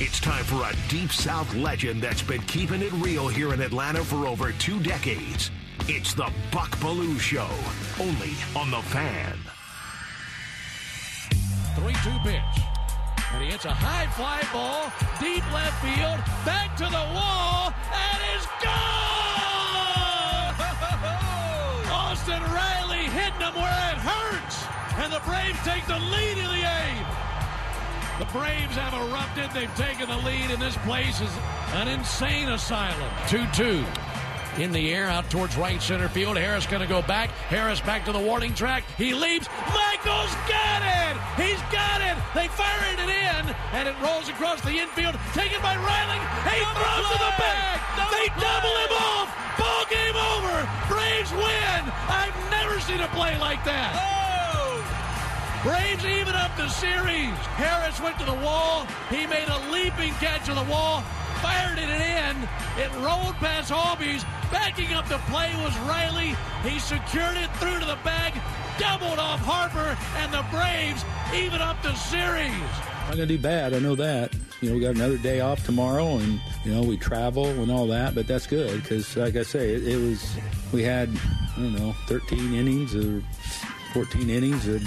It's time for a Deep South legend that's been keeping it real here in Atlanta for over two decades. It's the Buck Belue Show, only on The Fan. 3 2 pitch. And he hits a high fly ball, deep left field, back to the wall, and is gone! Austin Riley hitting him where it hurts, and the Braves take the lead in the eighth. The Braves have erupted. They've taken the lead, and this place is an insane asylum. 2 2 in the air out towards right center field. Harris going to go back. Harris back to the warning track. He leaps. Michael's got it. He's got it. They fired it in, and it rolls across the infield. Taken by Riley. He throws to the bag. they double him off. Ball game over. Braves win. I've never seen a play like that. Braves even up the series. Harris went to the wall. He made a leaping catch to the wall, fired it in. It rolled past Albies. Backing up the play was Riley. He secured it through to the bag, doubled off Harper, and the Braves even up the series. Not gonna do bad. I know that. You know, we got another day off tomorrow, and you know we travel and all that. But that's good because, like I say, it, it was we had I don't know 13 innings or 14 innings and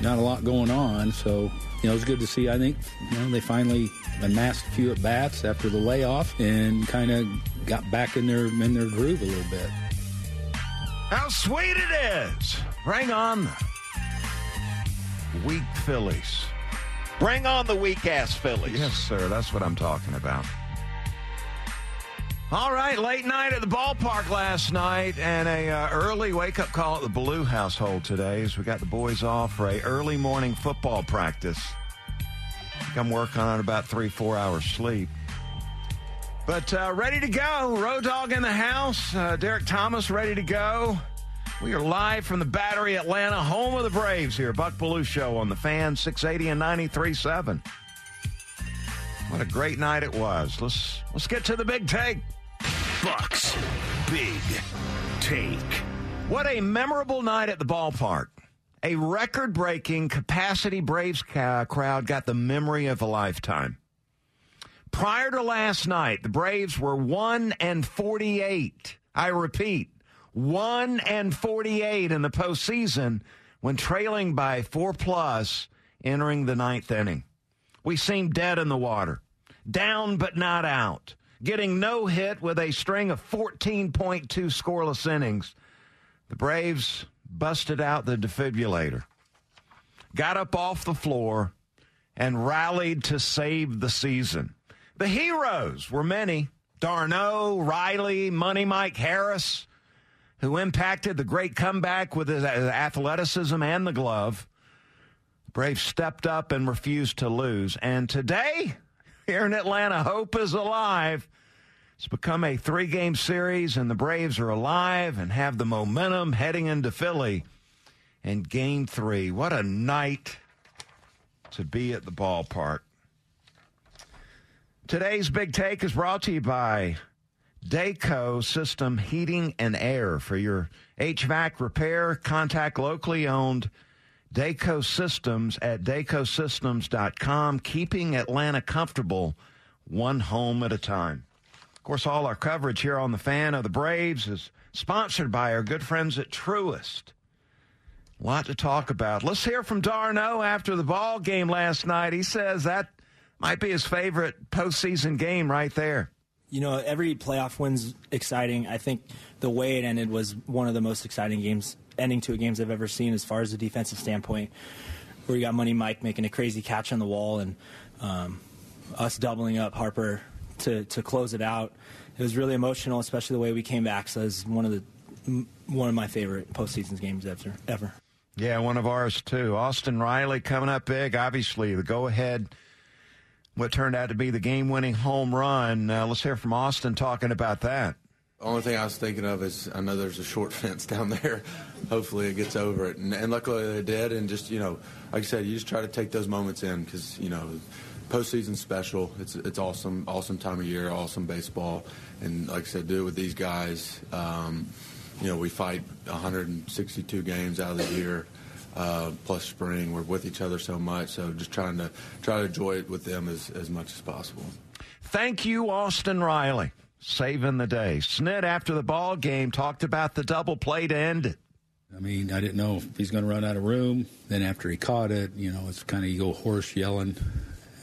not a lot going on. So you know, it was good to see. I think you know they finally amassed a few at bats after the layoff and kind of got back in their in their groove a little bit. How sweet it is! Bring on the weak Phillies. Bring on the weak ass Phillies. Yes, sir. That's what I'm talking about. All right, late night at the ballpark last night, and a uh, early wake up call at the Belue household today as we got the boys off for a early morning football practice. I'm working on about three four hours sleep, but uh, ready to go. Road dog in the house. Uh, Derek Thomas ready to go. We are live from the Battery Atlanta, home of the Braves here. Buck Belue Show on the Fan 680 and 93.7. What a great night it was. Let's let's get to the big take. Bucks Big Take. What a memorable night at the ballpark. A record breaking capacity Braves ca- crowd got the memory of a lifetime. Prior to last night, the Braves were 1 and 48. I repeat, 1 and 48 in the postseason when trailing by 4 plus entering the ninth inning. We seemed dead in the water, down but not out getting no hit with a string of 14.2 scoreless innings. The Braves busted out the defibrillator, got up off the floor, and rallied to save the season. The heroes were many d'Arnaud, Riley, Money Mike Harris, who impacted the great comeback with his athleticism and the glove. Braves stepped up and refused to lose. And today, here in Atlanta, hope is alive. It's become a three game series, and the Braves are alive and have the momentum heading into Philly. And game three, what a night to be at the ballpark. Today's big take is brought to you by Dayco System Heating and Air. For your HVAC repair, contact locally owned Dayco Systems at daycosystems.com, keeping Atlanta comfortable one home at a time. Of course, all our coverage here on the fan of the Braves is sponsored by our good friends at Truist. A lot to talk about. Let's hear from d'Arnaud after the ball game last night. He says that might be his favorite postseason game right there. You know, every playoff win's exciting. I think the way it ended was one of the most exciting games, ending to a games I've ever seen as far as a defensive standpoint, where you got Money Mike making a crazy catch on the wall and um, us doubling up Harper to, to close it out. It was really emotional, especially the way we came back. So it was one of the one of my favorite postseason games ever. Ever. Yeah, one of ours too. Austin Riley coming up big. Obviously, the go ahead what turned out to be the game winning home run. Uh, let's hear from Austin talking about that. The only thing I was thinking of is I know there's a short fence down there. Hopefully it gets over it. And, and luckily they did. And just, you know, like I said, you just try to take those moments in because, you know, postseason special. It's it's awesome, awesome time of year, awesome baseball. And like I said, do it with these guys. Um, you know, we fight 162 games out of the year. Uh, plus spring, we're with each other so much. So just trying to try to enjoy it with them as, as much as possible. Thank you, Austin Riley saving the day. Snit, after the ball game, talked about the double play to end it. I mean, I didn't know if he's going to run out of room. Then after he caught it, you know, it's kind of you go hoarse yelling.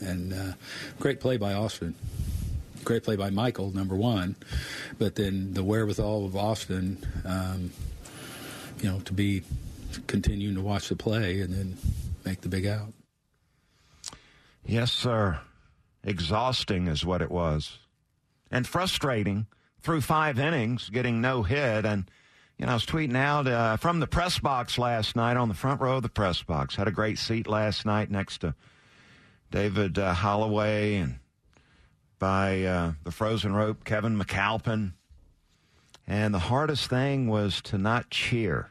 And uh, great play by Austin. Great play by Michael, number one. But then the wherewithal of Austin, um, you know, to be continuing to watch the play and then make the big out. Yes, sir. Exhausting is what it was and frustrating through five innings, getting no hit. And, you know, I was tweeting out uh, from the press box last night on the front row of the press box. Had a great seat last night next to David uh, Holloway and by uh, the frozen rope, Kevin McAlpin. And the hardest thing was to not cheer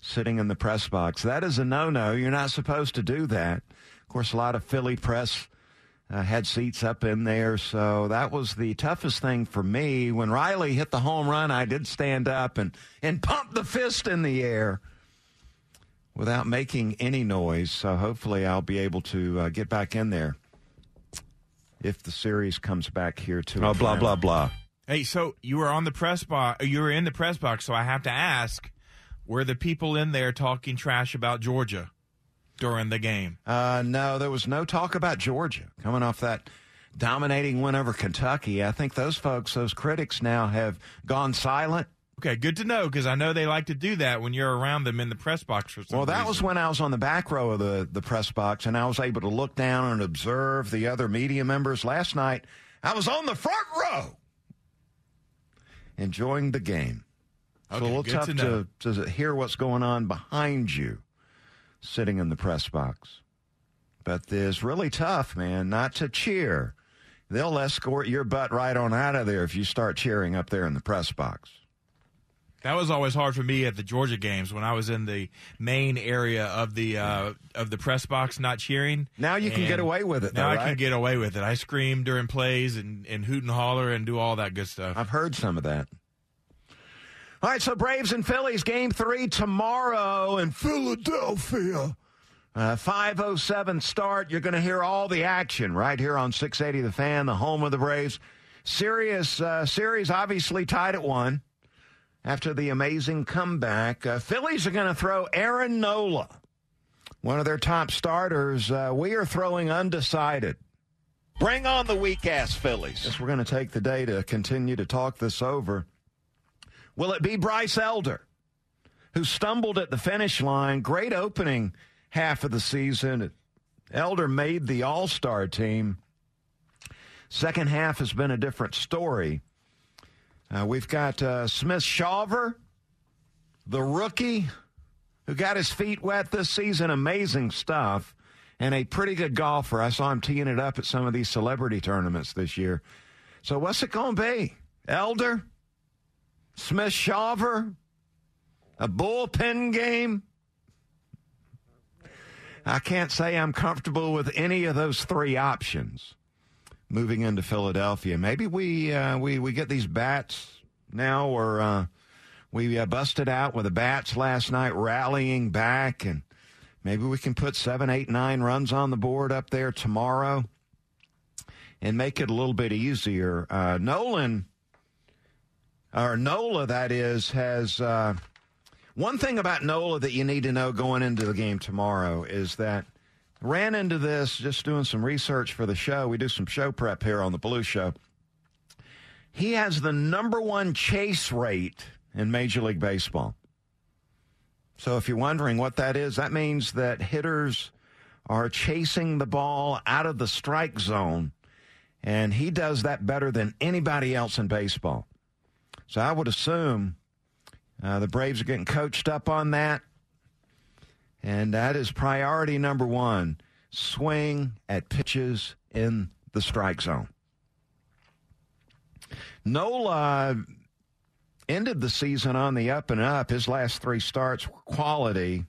sitting in the press box. That is a no no. You're not supposed to do that. Of course, a lot of Philly press uh, had seats up in there. So that was the toughest thing for me. When Riley hit the home run, I did stand up and, and pump the fist in the air without making any noise. So hopefully I'll be able to uh, get back in there if the series comes back here to oh, blah, blah, blah. Hey, so you were on the press box, you were in the press box, so I have to ask, were the people in there talking trash about Georgia? During the game? Uh, no, there was no talk about Georgia coming off that dominating win over Kentucky. I think those folks, those critics now have gone silent. Okay, good to know because I know they like to do that when you're around them in the press box for Well, that reason. was when I was on the back row of the, the press box and I was able to look down and observe the other media members. Last night, I was on the front row enjoying the game. Okay, so a little tough to to, to hear what's going on behind you sitting in the press box. But it's really tough, man, not to cheer. They'll escort your butt right on out of there if you start cheering up there in the press box. That was always hard for me at the Georgia games when I was in the main area of the uh, of the press box, not cheering. Now you can And get away with it, though, Now I right? can get away with it. I scream during plays and, and hoot and holler and do all that good stuff. I've heard some of that. All right, so Braves and Phillies game three tomorrow in Philadelphia. Uh, 507 start. You're going to hear all the action right here on 680 The Fan, the home of the Braves. Serious uh, series, obviously tied at one after the amazing comeback. Uh, Phillies are going to throw Aaron Nola, one of their top starters. Uh, we are throwing undecided. Bring on the weak ass Phillies. We're going to take the day to continue to talk this over. Will it be Bryce Elder, who stumbled at the finish line? Great opening half of the season. Elder made the All Star team. Second half has been a different story. Uh, we've got uh, Smith Shawver, the rookie, who got his feet wet this season. Amazing stuff. And a pretty good golfer. I saw him teeing it up at some of these celebrity tournaments this year. So, what's it going to be? Elder? Smith Shawver? A bullpen game? I can't say I'm comfortable with any of those three options moving into Philadelphia. Maybe we uh, we we get these bats now, or uh, we uh, busted out with the bats last night, rallying back, and maybe we can put seven, eight, nine runs on the board up there tomorrow, and make it a little bit easier. Uh, Nolan, or Nola, that is, has. Uh, one thing about Nola that you need to know going into the game tomorrow is that ran into this just doing some research for the show. We do some show prep here on the Belue Show. He has the number one chase rate in Major League Baseball. So if you're wondering what that is, that means that hitters are chasing the ball out of the strike zone, and he does that better than anybody else in baseball. So I would assume uh, the Braves are getting coached up on that. And that is priority number one. swing at pitches in the strike zone. Nola ended the season on the up and up. His last three starts were quality.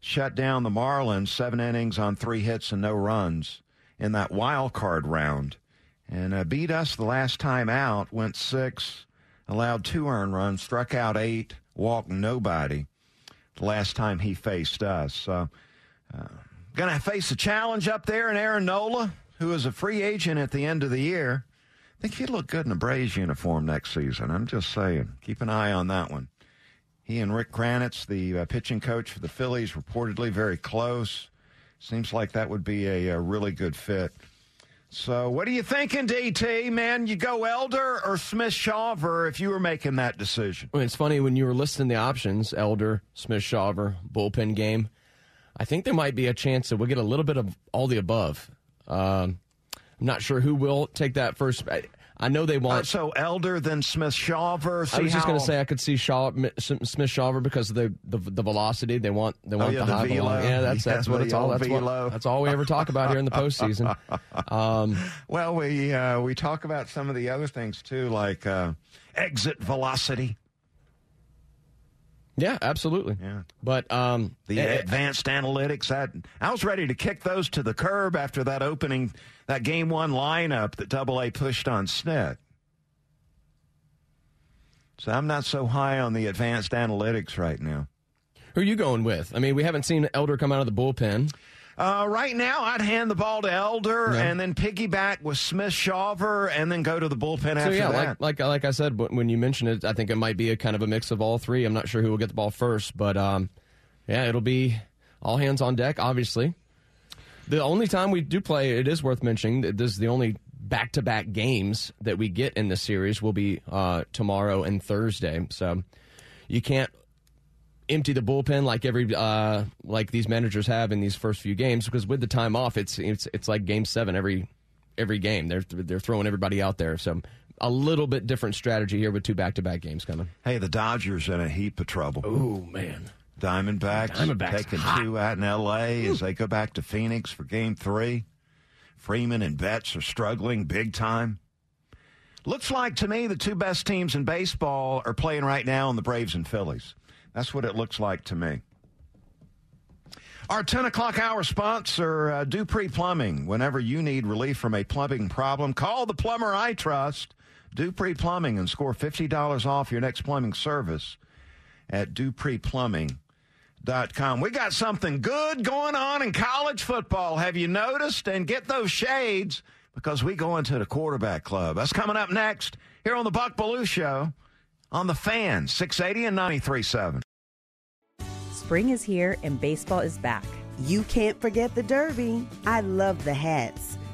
Shut down the Marlins, seven innings on three hits and no runs in that wild card round. And uh, beat us the last time out, went six, allowed two earned runs, struck out eight, walked nobody the last time he faced us. So, uh, going to face a challenge up there in Aaron Nola, who is a free agent at the end of the year. I think he'd look good in a Braves uniform next season. I'm just saying. Keep an eye on that one. He and Rick Kranitz, the uh, pitching coach for the Phillies, reportedly very close. Seems like that would be a, a really good fit. So, what are you thinking, DT? Man, you go Elder or Smith Shawver if you were making that decision? Well, it's funny when you were listing the options Elder, Smith Shawver, bullpen game. I think there might be a chance that we'll get a little bit of all the above. Um, I'm not sure who will take that first. I, I know they want. Uh, so Elder than Smith Shawver. I was just how... going to say I could see Shaw, Smith Shawver because of the, the the velocity. They want they want oh, yeah, the, the high velo. velocity. Yeah, that's that's yeah, what it's all. That's what, that's all we ever talk about here in the postseason. Um, well, we uh, we talk about some of the other things too, like uh, exit velocity. Yeah, absolutely. Yeah, but um, the it, advanced analytics. That I was ready to kick those to the curb after that opening, that game one lineup that Double A pushed on Snit. So I'm not so high on the advanced analytics right now. Who are you going with? I mean, we haven't seen Elder come out of the bullpen. Uh, right now, I'd hand the ball to Elder yeah. and then piggyback with Smith Shawver and then go to the bullpen so, after yeah, that. Like, like like I said, when you mentioned it, I think it might be a kind of a mix of all three. I'm not sure who will get the ball first, but um, yeah, it'll be all hands on deck. Obviously, the only time we do play, it is worth mentioning. that This is the only back to back games that we get in the series will be uh, tomorrow and Thursday. So you can't empty the bullpen like every uh, like these managers have in these first few games because with the time off, it's it's it's like game seven every every game. They're they're throwing everybody out there. So a little bit different strategy here with two back to back games coming. Hey, the Dodgers in a heap of trouble. Oh man. Diamondbacks, Diamondbacks taking hot. two out in L.A. as they go back to Phoenix for Game Three. Freeman and Betts are struggling big time. Looks like to me the two best teams in baseball are playing right now in the Braves and Phillies. That's what it looks like to me. Our 10 o'clock hour sponsor, uh, Dupree Plumbing. Whenever you need relief from a plumbing problem, call the plumber I trust, Dupree Plumbing, and score $50 off your next plumbing service at dupreeplumbing.com. We got something good going on in college football. Have you noticed? And get those shades because we go into the quarterback club. That's coming up next here on the Buck Belue Show on the fan 680 and 93.7 spring is here and baseball is back you can't forget the derby i love the hats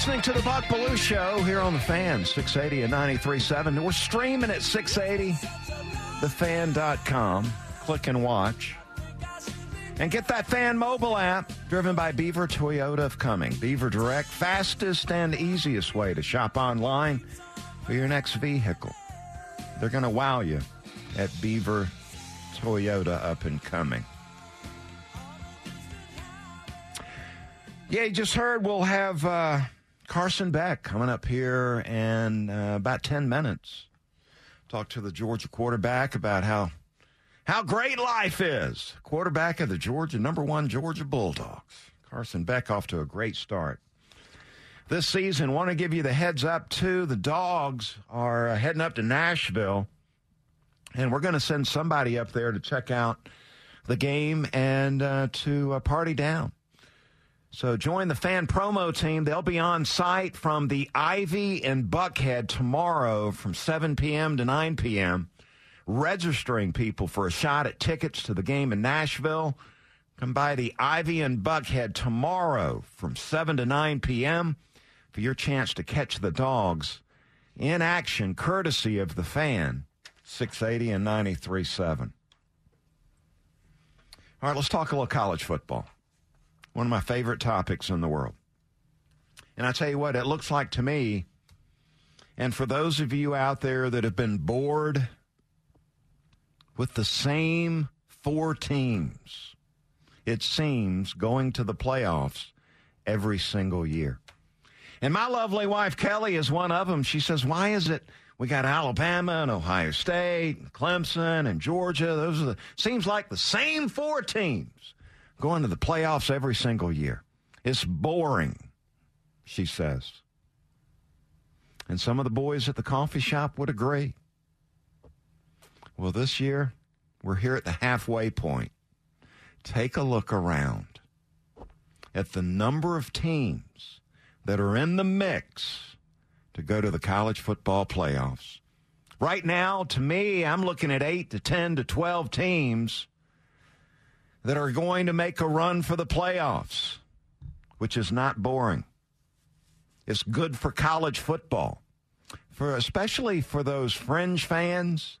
listening to the Buck Belue Show here on the Fan, 680 and 93.7. We're streaming at 680thefan.com. Click and watch. And get that fan mobile app driven by Beaver Toyota of Cumming. Beaver Direct, fastest and easiest way to shop online for your next vehicle. They're going to wow you at Beaver Toyota up and coming. Yeah, you just heard we'll have uh, Carson Beck coming up here in uh, about 10 minutes. Talk to the Georgia quarterback about how how great life is. Quarterback of the Georgia number 1 Georgia Bulldogs. Carson Beck off to a great start. this season. Want to give you the heads up, too. The dogs are uh, heading up to Nashville, and we're going to send somebody up there to check out the game and uh, to uh, party down. So join the fan promo team. They'll be on site from the Ivy in Buckhead tomorrow from 7 p.m. to 9 p.m., registering people for a shot at tickets to the game in Nashville. Come by the Ivy in Buckhead tomorrow from 7 to 9 p.m. for your chance to catch the dogs in action, courtesy of the fan, 680 and 93.7. All right, let's talk a little college football one of my favorite topics in the world. And I tell you what, it looks like to me, and for those of you out there that have been bored with the same four teams, it seems, going to the playoffs every single year. And my lovely wife, Kelly, is one of them. She says, Why is it we got Alabama and Ohio State, and Clemson and Georgia? Those are the, seems like the same four teams going to the playoffs every single year. It's boring, she says. And some of the boys at the coffee shop would agree. Well, this year, we're here at the halfway point. Take a look around at the number of teams that are in the mix to go to the college football playoffs. Right now, to me, I'm looking at 8 to 10 to 12 teams that are going to make a run for the playoffs, which is not boring. It's good for college football, for especially for those fringe fans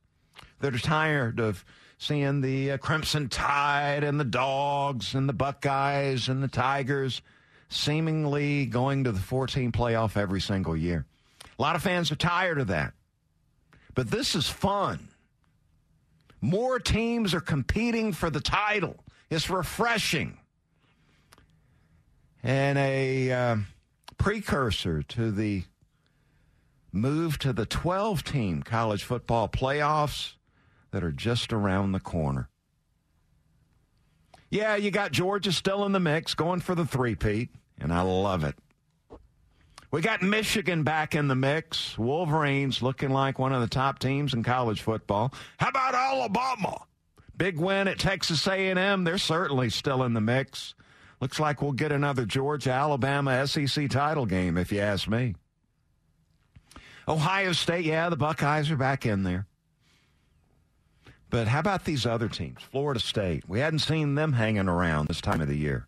that are tired of seeing the uh, Crimson Tide and the Dogs and the Buckeyes and the Tigers seemingly going to the 14 playoff every single year. A lot of fans are tired of that. But this is fun. More teams are competing for the title. It's refreshing. And a uh, precursor to the move to the 12 team college football playoffs that are just around the corner. Yeah, you got Georgia still in the mix, going for the three-peat, and I love it. We got Michigan back in the mix. Wolverines looking like one of the top teams in college football. How about Alabama? Big win at Texas A&M. They're certainly still in the mix. Looks like we'll get another Georgia Alabama SEC title game, if you ask me. Ohio State, yeah, the Buckeyes are back in there. But how about these other teams? Florida State. We hadn't seen them hanging around this time of the year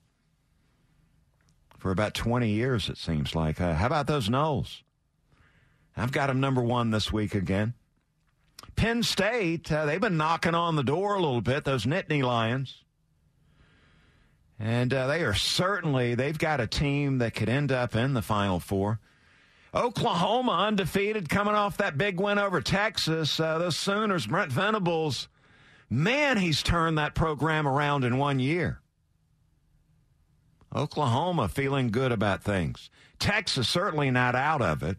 for about 20 years, it seems like. Uh, how about those Noles? I've got them number one this week again. Penn State, uh, they've been knocking on the door a little bit, those Nittany Lions. And uh, they are certainly, they've got a team that could end up in the Final Four. Oklahoma undefeated coming off that big win over Texas. Uh, those Sooners, Brent Venables, man, he's turned that program around in one year. Oklahoma feeling good about things. Texas certainly not out of it.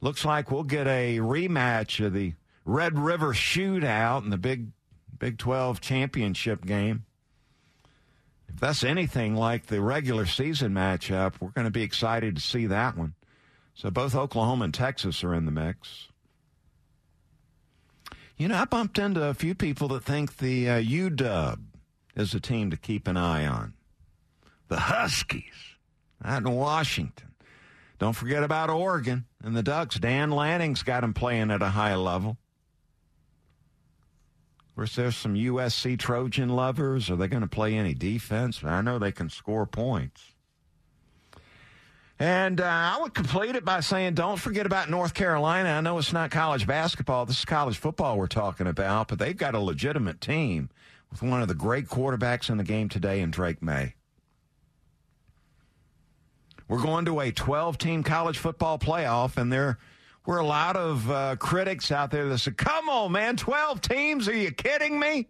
Looks like we'll get a rematch of the Red River shootout in the Big Big 12 championship game. If that's anything like the regular season matchup, we're going to be excited to see that one. So both Oklahoma and Texas are in the mix. You know, I bumped into a few people that think the uh, UW is a team to keep an eye on. The Huskies out in Washington. Don't forget about Oregon and the Ducks. Dan Lanning's got them playing at a high level. Course, there's some USC Trojan lovers. Are they going to play any defense? I know they can score points. And uh, I would complete it by saying, don't forget about North Carolina. I know it's not college basketball. This is college football we're talking about, but they've got a legitimate team with one of the great quarterbacks in the game today in Drake Maye. We're going to a 12 team college football playoff, and they're were a lot of uh, critics out there that said, come on, man, 12 teams? Are you kidding me?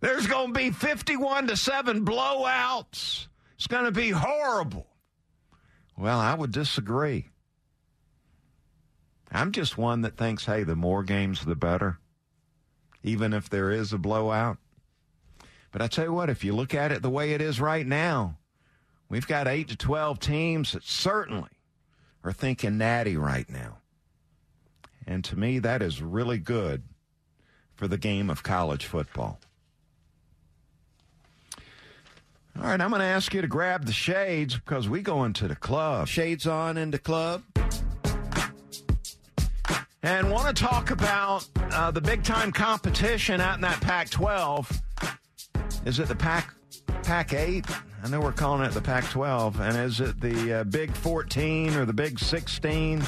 There's going to be 51 to 7 blowouts. It's going to be horrible. Well, I would disagree. I'm just one that thinks, hey, the more games, the better, even if there is a blowout. But I tell you what, if you look at it the way it is right now, We've got 8 to 12 teams that certainly are thinking natty right now. And to me, that is really good for the game of college football. All right, I'm going to ask you to grab the shades because we go into the club. Shades on in the club. And want to talk about uh, the big time competition out in that Pac 12. Is it the Pac Pac 8? I know we're calling it the Pac 12. And is it the uh, Big 14 or the Big 16?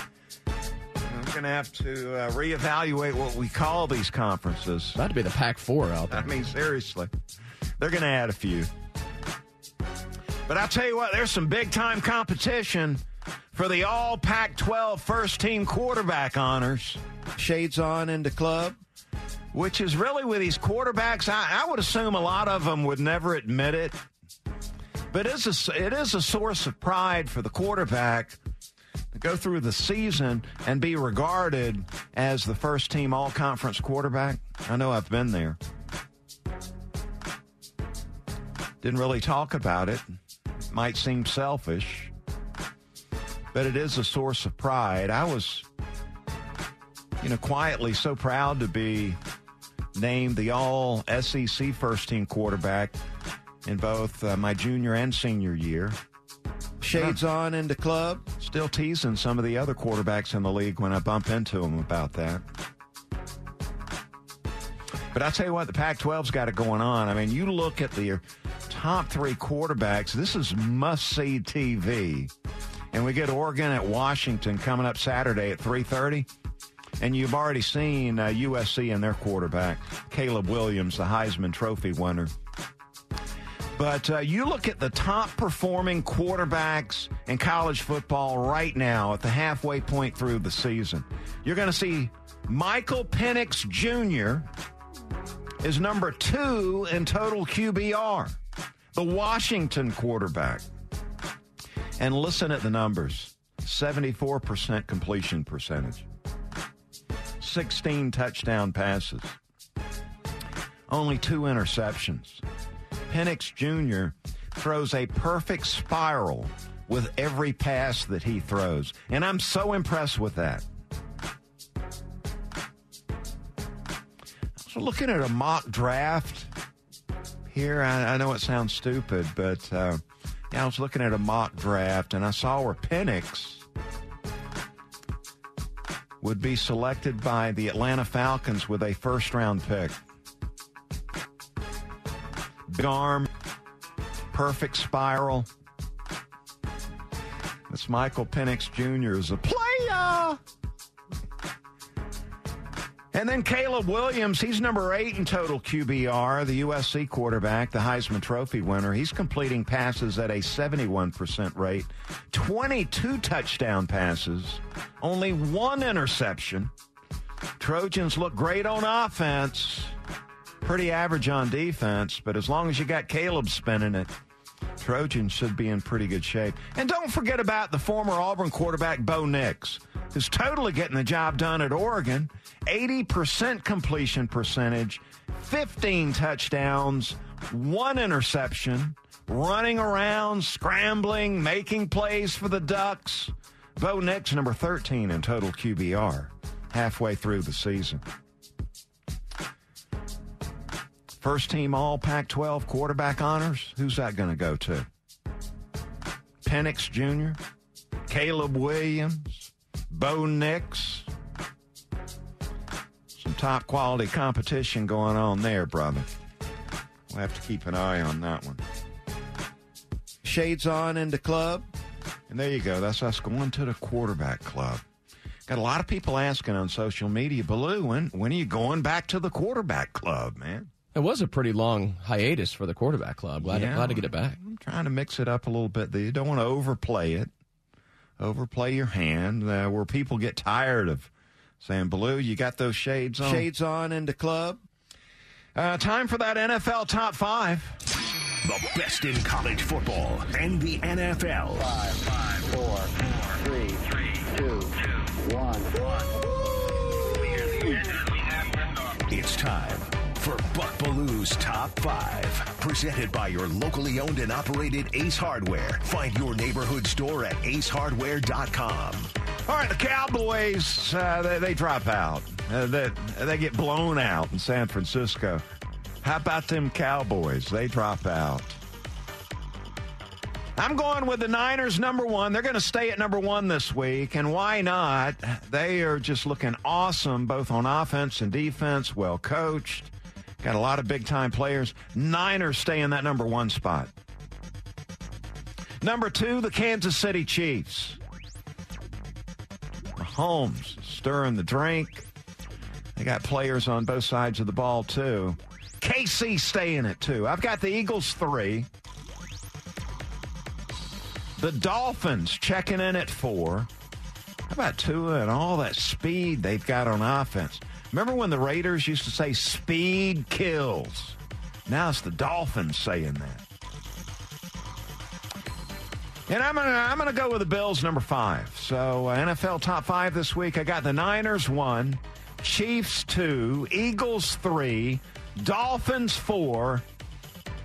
We're going to have to uh, reevaluate what we call these conferences. That'd be the Pac 4 out there. I mean, seriously. They're going to add a few. But I'll tell you what, there's some big time competition for the all Pac 12 first team quarterback honors. Shades on into club. Which is really with these quarterbacks, I, I would assume a lot of them would never admit it. But it is, a, it is a source of pride for the quarterback to go through the season and be regarded as the first team all conference quarterback. I know I've been there. Didn't really talk about it. Might seem selfish, but it is a source of pride. I was, you know, quietly so proud to be named the all SEC first team quarterback in both uh, my junior and senior year. Shades on into club. Still teasing some of the other quarterbacks in the league when I bump into them about that. But I'll tell you what, the Pac 12's got it going on. I mean, you look at the top three quarterbacks, this is must see TV. And we get Oregon at Washington coming up Saturday at 3:30. And you've already seen uh, USC and their quarterback, Caleb Williams, the Heisman Trophy winner. But uh, you look at the top performing quarterbacks in college football right now at the halfway point through the season. You're going to see Michael Penix Jr. is number two in total QBR, the Washington quarterback. And listen at the numbers 74% completion percentage, 16 touchdown passes, only two interceptions. Penix Jr. throws a perfect spiral with every pass that he throws. And I'm so impressed with that. So looking at a mock draft here, I, I know it sounds stupid, but uh, yeah, I was looking at a mock draft and I saw where Penix would be selected by the Atlanta Falcons with a first round pick. Big arm, perfect spiral. This Michael Penix Jr. is a player. And then Caleb Williams, he's number eight in total QBR, the USC quarterback, the Heisman Trophy winner. He's completing passes at a 71% rate, 22 touchdown passes, only one interception. Trojans look great on offense, pretty average on defense, but as long as you got Caleb spinning it, Trojans should be in pretty good shape. And don't forget about the former Auburn quarterback, Bo Nix, who's totally getting the job done at Oregon. 80% completion percentage, 15 touchdowns, one interception, running around, scrambling, making plays for the Ducks. Bo Nix, number 13 in total QBR, halfway through the season. First team all Pac 12 quarterback honors. Who's that going to go to? Penix Jr., Caleb Williams, Bo Nix. Some top quality competition going on there, brother. We'll have to keep an eye on that one. Shades on into the club. And there you go. That's us going to the quarterback club. Got a lot of people asking on social media, Belue, when, when are you going back to the quarterback club, man? It was a pretty long hiatus for the quarterback club. Glad, Yeah. to, glad to get it back. I'm trying to mix it up a little bit. You don't want to overplay it, overplay your hand, uh, where people get tired of saying, Belue, you got those shades on. Shades on in the club. Uh, time for that NFL top five. The best in college football and the NFL. Five, five, 5. Presented by your locally owned and operated Ace Hardware. Find your neighborhood store at acehardware.com. All right, the Cowboys, uh, they, they drop out. Uh, they, they get blown out in San Francisco. How about them Cowboys? They drop out. I'm going with the Niners number one. They're going to stay at number one this week, and why not? They are just looking awesome, both on offense and defense, well coached. Got a lot of big time players. Niners stay in that number one spot. Number two, the Kansas City Chiefs. Mahomes stirring the drink. They got players on both sides of the ball, too. KC staying at two. I've got the Eagles three. The Dolphins checking in at four. How about Tua and all that speed they've got on offense? Remember when the Raiders used to say speed kills? Now it's the Dolphins saying that. And I'm gonna I'm gonna go with the Bills number five. So uh, NFL top five this week. I got the Niners one, Chiefs two, Eagles three, Dolphins four,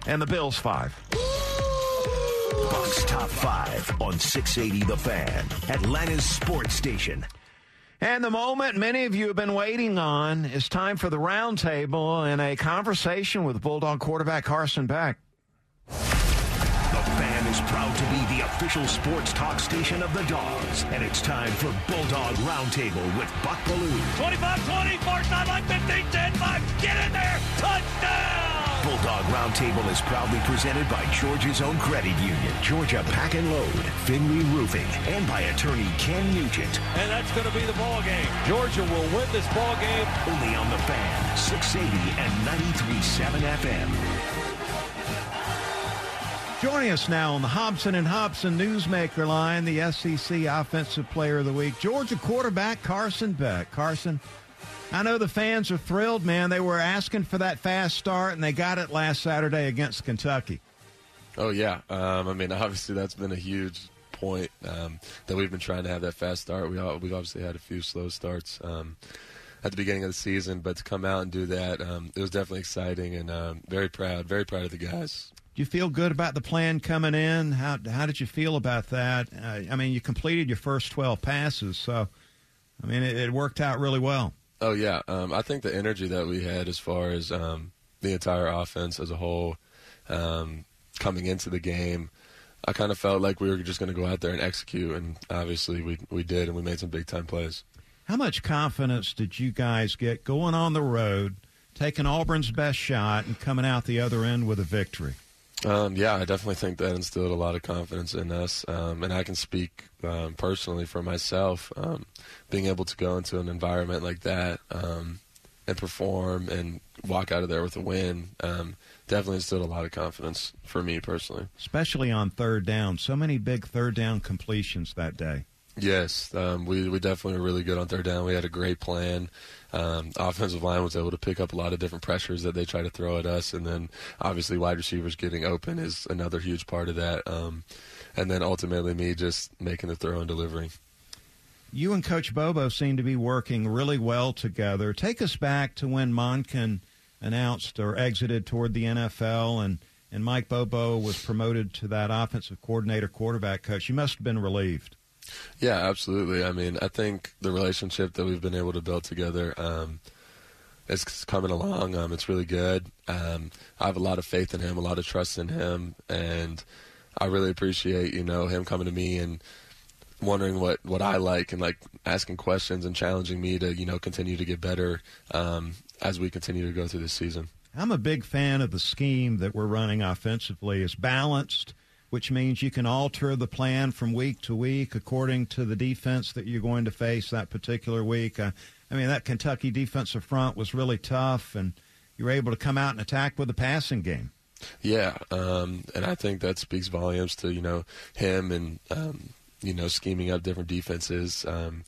and the Bills five. Buck's Top 5 on 680 The Fan, Atlanta's sports station. And the moment many of you have been waiting on is time for the roundtable and a conversation with Bulldog quarterback Carson Beck. The Fan is proud to be the official sports talk station of the Dogs, and it's time for Bulldog Roundtable with Buck Belue. 25-20, far sideline, 15, 10, 5, get in there, touchdown! Bulldog Roundtable is proudly presented by Georgia's own credit union, Georgia Pack and Load, Findlay Roofing, and by attorney Ken Nugent. And that's going to be the ball game. Georgia will win this ball game. Only on the Fan, 680 and 93.7 FM. Joining us now on the Hobson and Hobson Newsmaker line, the SEC Offensive Player of the Week, Georgia quarterback Carson Beck. Carson, I know the fans are thrilled, man. They were asking for that fast start, and they got it last Saturday against Kentucky. Oh yeah, um, I mean obviously that's been a huge point um, that we've been trying to have that fast start. We all, we've obviously had a few slow starts um, at the beginning of the season, but to come out and do that, um, it was definitely exciting and um, very proud, very proud of the guys. Do you feel good about the plan coming in? How how did you feel about that? Uh, I mean, you completed your first twelve passes, so I mean it, it worked out really well. Oh yeah, um, I think the energy that we had as far as um, the entire offense as a whole um, coming into the game, I kind of felt like we were just going to go out there and execute, and obviously we we did, and we made some big time plays. How much confidence did you guys get going on the road, taking Auburn's best shot, and coming out the other end with a victory? Um, yeah, I definitely think that instilled a lot of confidence in us, um, and I can speak um, personally for myself. Um, being able to go into an environment like that um, and perform and walk out of there with a win um, definitely instilled a lot of confidence for me personally. Especially on third down, so many big third down completions that day. Yes, um, we we definitely were really good on third down. We had a great plan. Um, offensive line was able to pick up a lot of different pressures that they try to throw at us, and then obviously wide receivers getting open is another huge part of that. Um, and then ultimately me just making the throw and delivering. You and Coach Bobo seem to be working really well together. Take us back to when Monken announced or exited toward the NFL, and and Mike Bobo was promoted to that offensive coordinator, quarterback coach. You must have been relieved. Yeah, absolutely. I mean, I think the relationship that we've been able to build together um, is coming along. Um, it's really good. Um, I have a lot of faith in him, a lot of trust in him, and I really appreciate you know him coming to me and wondering what, what I like and like asking questions and challenging me to you know continue to get better um, as we continue to go through this season. I'm a big fan of the scheme that we're running offensively. It's balanced which means you can alter the plan from week to week according to the defense that you're going to face that particular week. Uh, I mean, that Kentucky defensive front was really tough, and you were able to come out and attack with the passing game. Yeah, um, and I think that speaks volumes to you know him and um, you know scheming up different defenses. Um,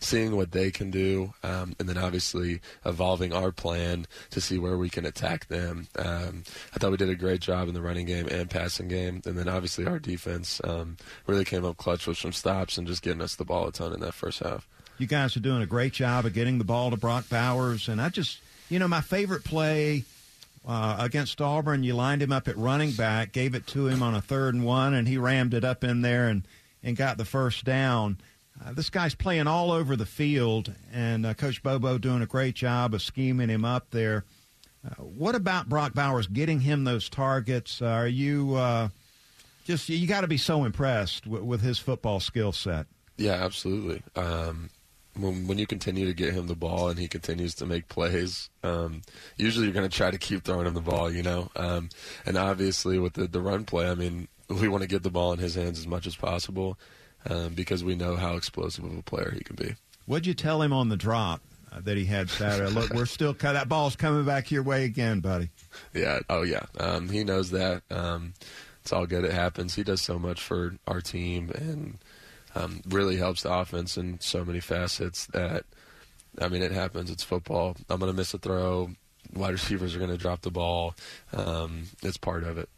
seeing what they can do, um, and then obviously evolving our plan to see where we can attack them. Um, I thought we did a great job in the running game and passing game, and then obviously our defense um, really came up clutch with some stops and just getting us the ball a ton in that first half. You guys are doing a great job of getting the ball to Brock Bowers, and I just, you know, my favorite play uh, against Auburn. You lined him up at running back, gave it to him on a third and one, and he rammed it up in there and, and got the first down. Uh, this guy's playing all over the field, and uh, Coach Bobo doing a great job of scheming him up there. Uh, what about Brock Bowers getting him those targets? are you uh, just you got to be so impressed with, with his football skill set? Yeah, absolutely. Um, when, when you continue to get him the ball and he continues to make plays, um, usually you're going to try to keep throwing him the ball, you know. Um, and obviously with the, the run play, I mean, we want to get the ball in his hands as much as possible um, because we know how explosive of a player he can be. What'd you tell him on the drop uh, that he had Saturday? Look, we're still that ball's coming back your way again, buddy. Yeah. Oh yeah. Um, he knows that. Um, it's all good. It happens. He does so much for our team and um, really helps the offense in so many facets that, I mean, it happens. It's football. I'm going to miss a throw. Wide receivers are going to drop the ball. Um, it's part of it.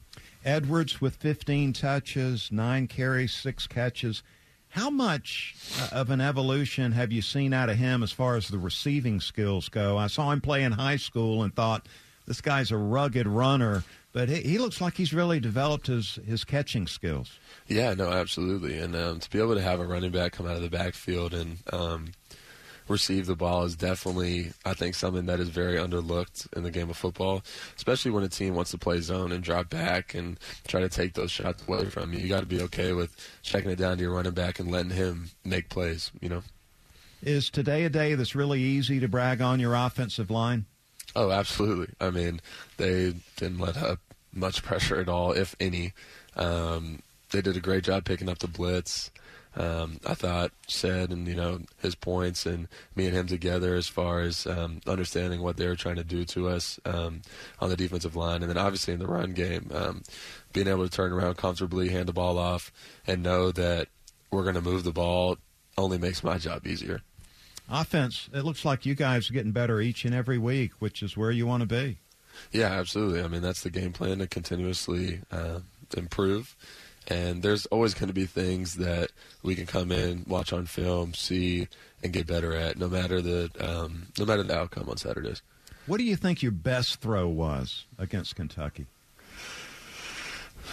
Edwards with 15 touches, nine carries, six catches. How much uh, of an evolution have you seen out of him as far as the receiving skills go? I saw him play in high school and thought this guy's a rugged runner, but he, he looks like he's really developed his, his catching skills. Yeah, no, absolutely. And um, to be able to have a running back come out of the backfield and um, receive the ball is definitely, I think, something that is very underlooked in the game of football, especially when a team wants to play zone and drop back and try to take those shots away from you. You got to be okay with checking it down to your running back and letting him make plays, you know? Is today a day that's really easy to brag on your offensive line? Oh, absolutely. I mean, they didn't let up much pressure at all, if any. Um, they did a great job picking up the blitz. Um, I thought said and you know his points and me and him together as far as um, understanding what they were trying to do to us um, on the defensive line, and then obviously in the run game, um, being able to turn around comfortably, hand the ball off, and know that we're going to move the ball only makes my job easier. Offense, it looks like you guys are getting better each and every week, which is where you want to be. Yeah, absolutely. I mean, that's the game plan to continuously uh, improve. And there's always going to be things that we can come in, watch on film, see, and get better at, no matter the um, no matter the outcome on Saturdays. What do you think your best throw was against Kentucky?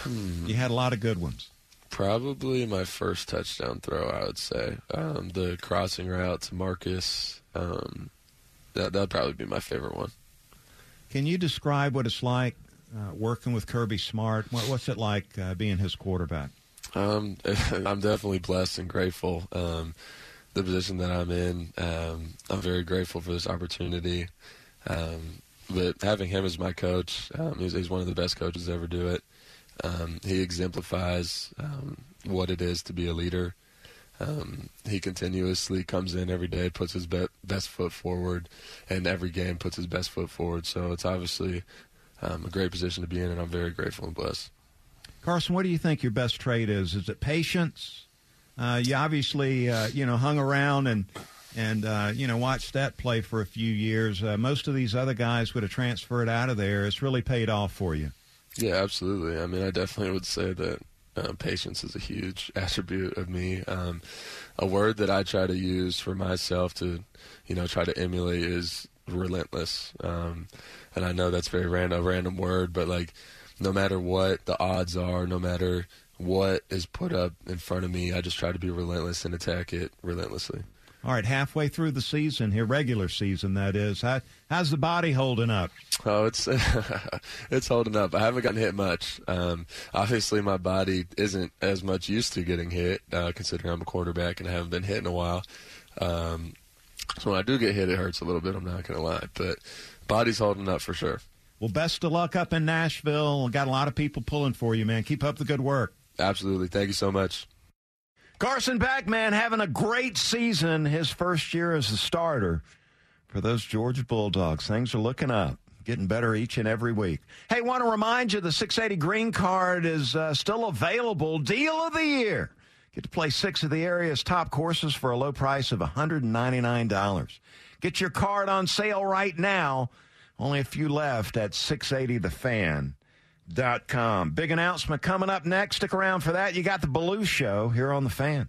Hmm. You had a lot of good ones. Probably my first touchdown throw, I would say. Um, the crossing route to Marcus, um, that that'd probably be my favorite one. Can you describe what it's like uh, working with Kirby Smart? What, what's it like uh, being his quarterback? Um, I'm definitely blessed and grateful. Um, the position that I'm in, um, I'm very grateful for this opportunity. Um, but having him as my coach, um, he's, he's, one of the best coaches to ever do it. Um, he exemplifies what it is to be a leader. Um, he continuously comes in every day, puts his be- best foot forward, and every game puts his best foot forward. So it's obviously um, a great position to be in, and I'm very grateful and blessed. Carson, what do you think your best trait is? Is it patience? Uh, you obviously, uh, you know, hung around and and uh, you know watched that play for a few years. Uh, most of these other guys would have transferred out of there. It's really paid off for you. Yeah, absolutely. I mean, I definitely would say that um, patience is a huge attribute of me. Um, a word that I try to use for myself to, you know, try to emulate is relentless. Um, and I know that's very random, a random word, but like, no matter what the odds are, no matter what is put up in front of me, I just try to be relentless and attack it relentlessly. All right, halfway through the season here, regular season that is. How, how's the body holding up? Oh, it's it's holding up. I haven't gotten hit much. Um, obviously, my body isn't as much used to getting hit, uh, considering I'm a quarterback and I haven't been hit in a while. Um, so when I do get hit, it hurts a little bit. I'm not going to lie, but body's holding up for sure. Well, best of luck up in Nashville. Got a lot of people pulling for you, man. Keep up the good work. Absolutely. Thank you so much. Carson Backman having a great season his first year as a starter for those Georgia Bulldogs. Things are looking up, getting better each and every week. Hey, want to remind you the 680 Green Card is uh, still available. Deal of the year. Get to play six of the area's top courses for a low price of $199. Get your card on sale right now. Only a few left at 680thefan.com. Big announcement coming up next. Stick around for that. You got the Belue Show here on The Fan.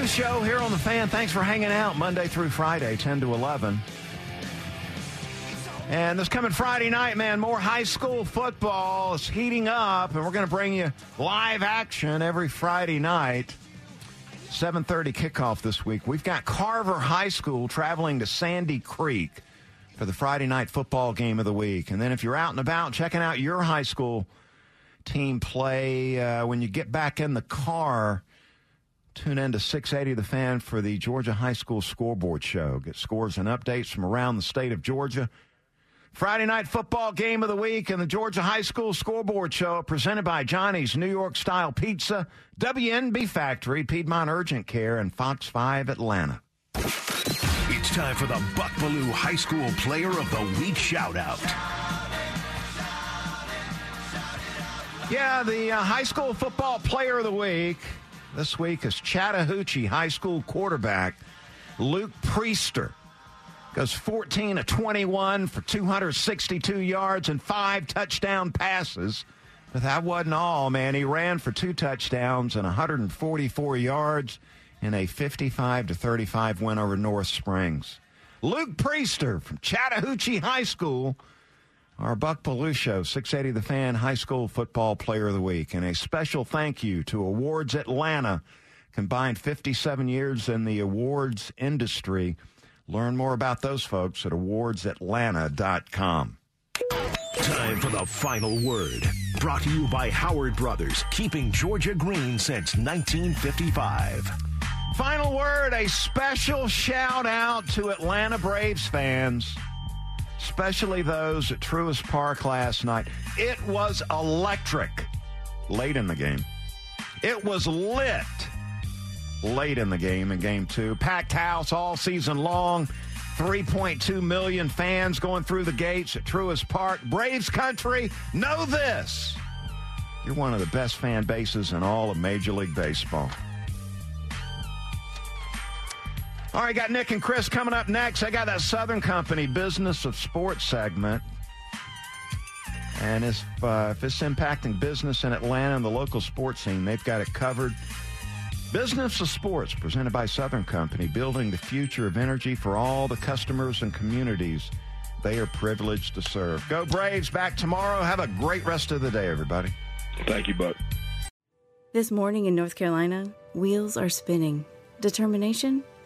Got Show here on the fan. Thanks for hanging out Monday through Friday, 10 to 11. And this coming Friday night, man, more high school football is heating up, and we're going to bring you live action every Friday night. 7:30 kickoff this week. We've got Carver High School traveling to Sandy Creek for the Friday night football game of the week. And then if you're out and about checking out your high school team play, uh, when you get back in the car, tune in to 680 The Fan for the Georgia High School Scoreboard Show. Get scores and updates from around the state of Georgia. Friday night football game of the week and the Georgia High School Scoreboard Show presented by Johnny's New York Style Pizza, WNB Factory, Piedmont Urgent Care, and Fox 5 Atlanta. It's time for the Buck Belue High School Player of the Week shout out. Yeah, the uh, high school football player of the week this week is Chattahoochee High School quarterback Luke Priester. Goes 14 to 21 for 262 yards and five touchdown passes. But that wasn't all, man. He ran for two touchdowns and 144 yards in a 55 to 35 win over North Springs. Luke Priester from Chattahoochee High School, our Buck Belue Show, 680 The Fan High School Football Player of the Week. And a special thank you to Awards Atlanta, combined 57 years in the awards industry. Learn more about those folks at awardsatlanta.com. Time for the final word. Brought to you by Howard Brothers, keeping Georgia green since 1955. Final word a special shout out to Atlanta Braves fans, especially those at Truist Park last night. It was electric late in the game. It was lit late in the game in game two. Packed house all season long. 3.2 million fans going through the gates at Truist Park. Braves country, know this. You're one of the best fan bases in all of Major League Baseball. All right, got Nick and Chris coming up next. I got that Southern Company Business of Sports segment. And if, uh, if it's impacting business in Atlanta and the local sports scene, they've got it covered. Business of Sports, presented by Southern Company, building the future of energy for all the customers and communities they are privileged to serve. Go Braves, back tomorrow. Have a great rest of the day, everybody. Thank you, Buck. This morning in North Carolina, wheels are spinning. Determination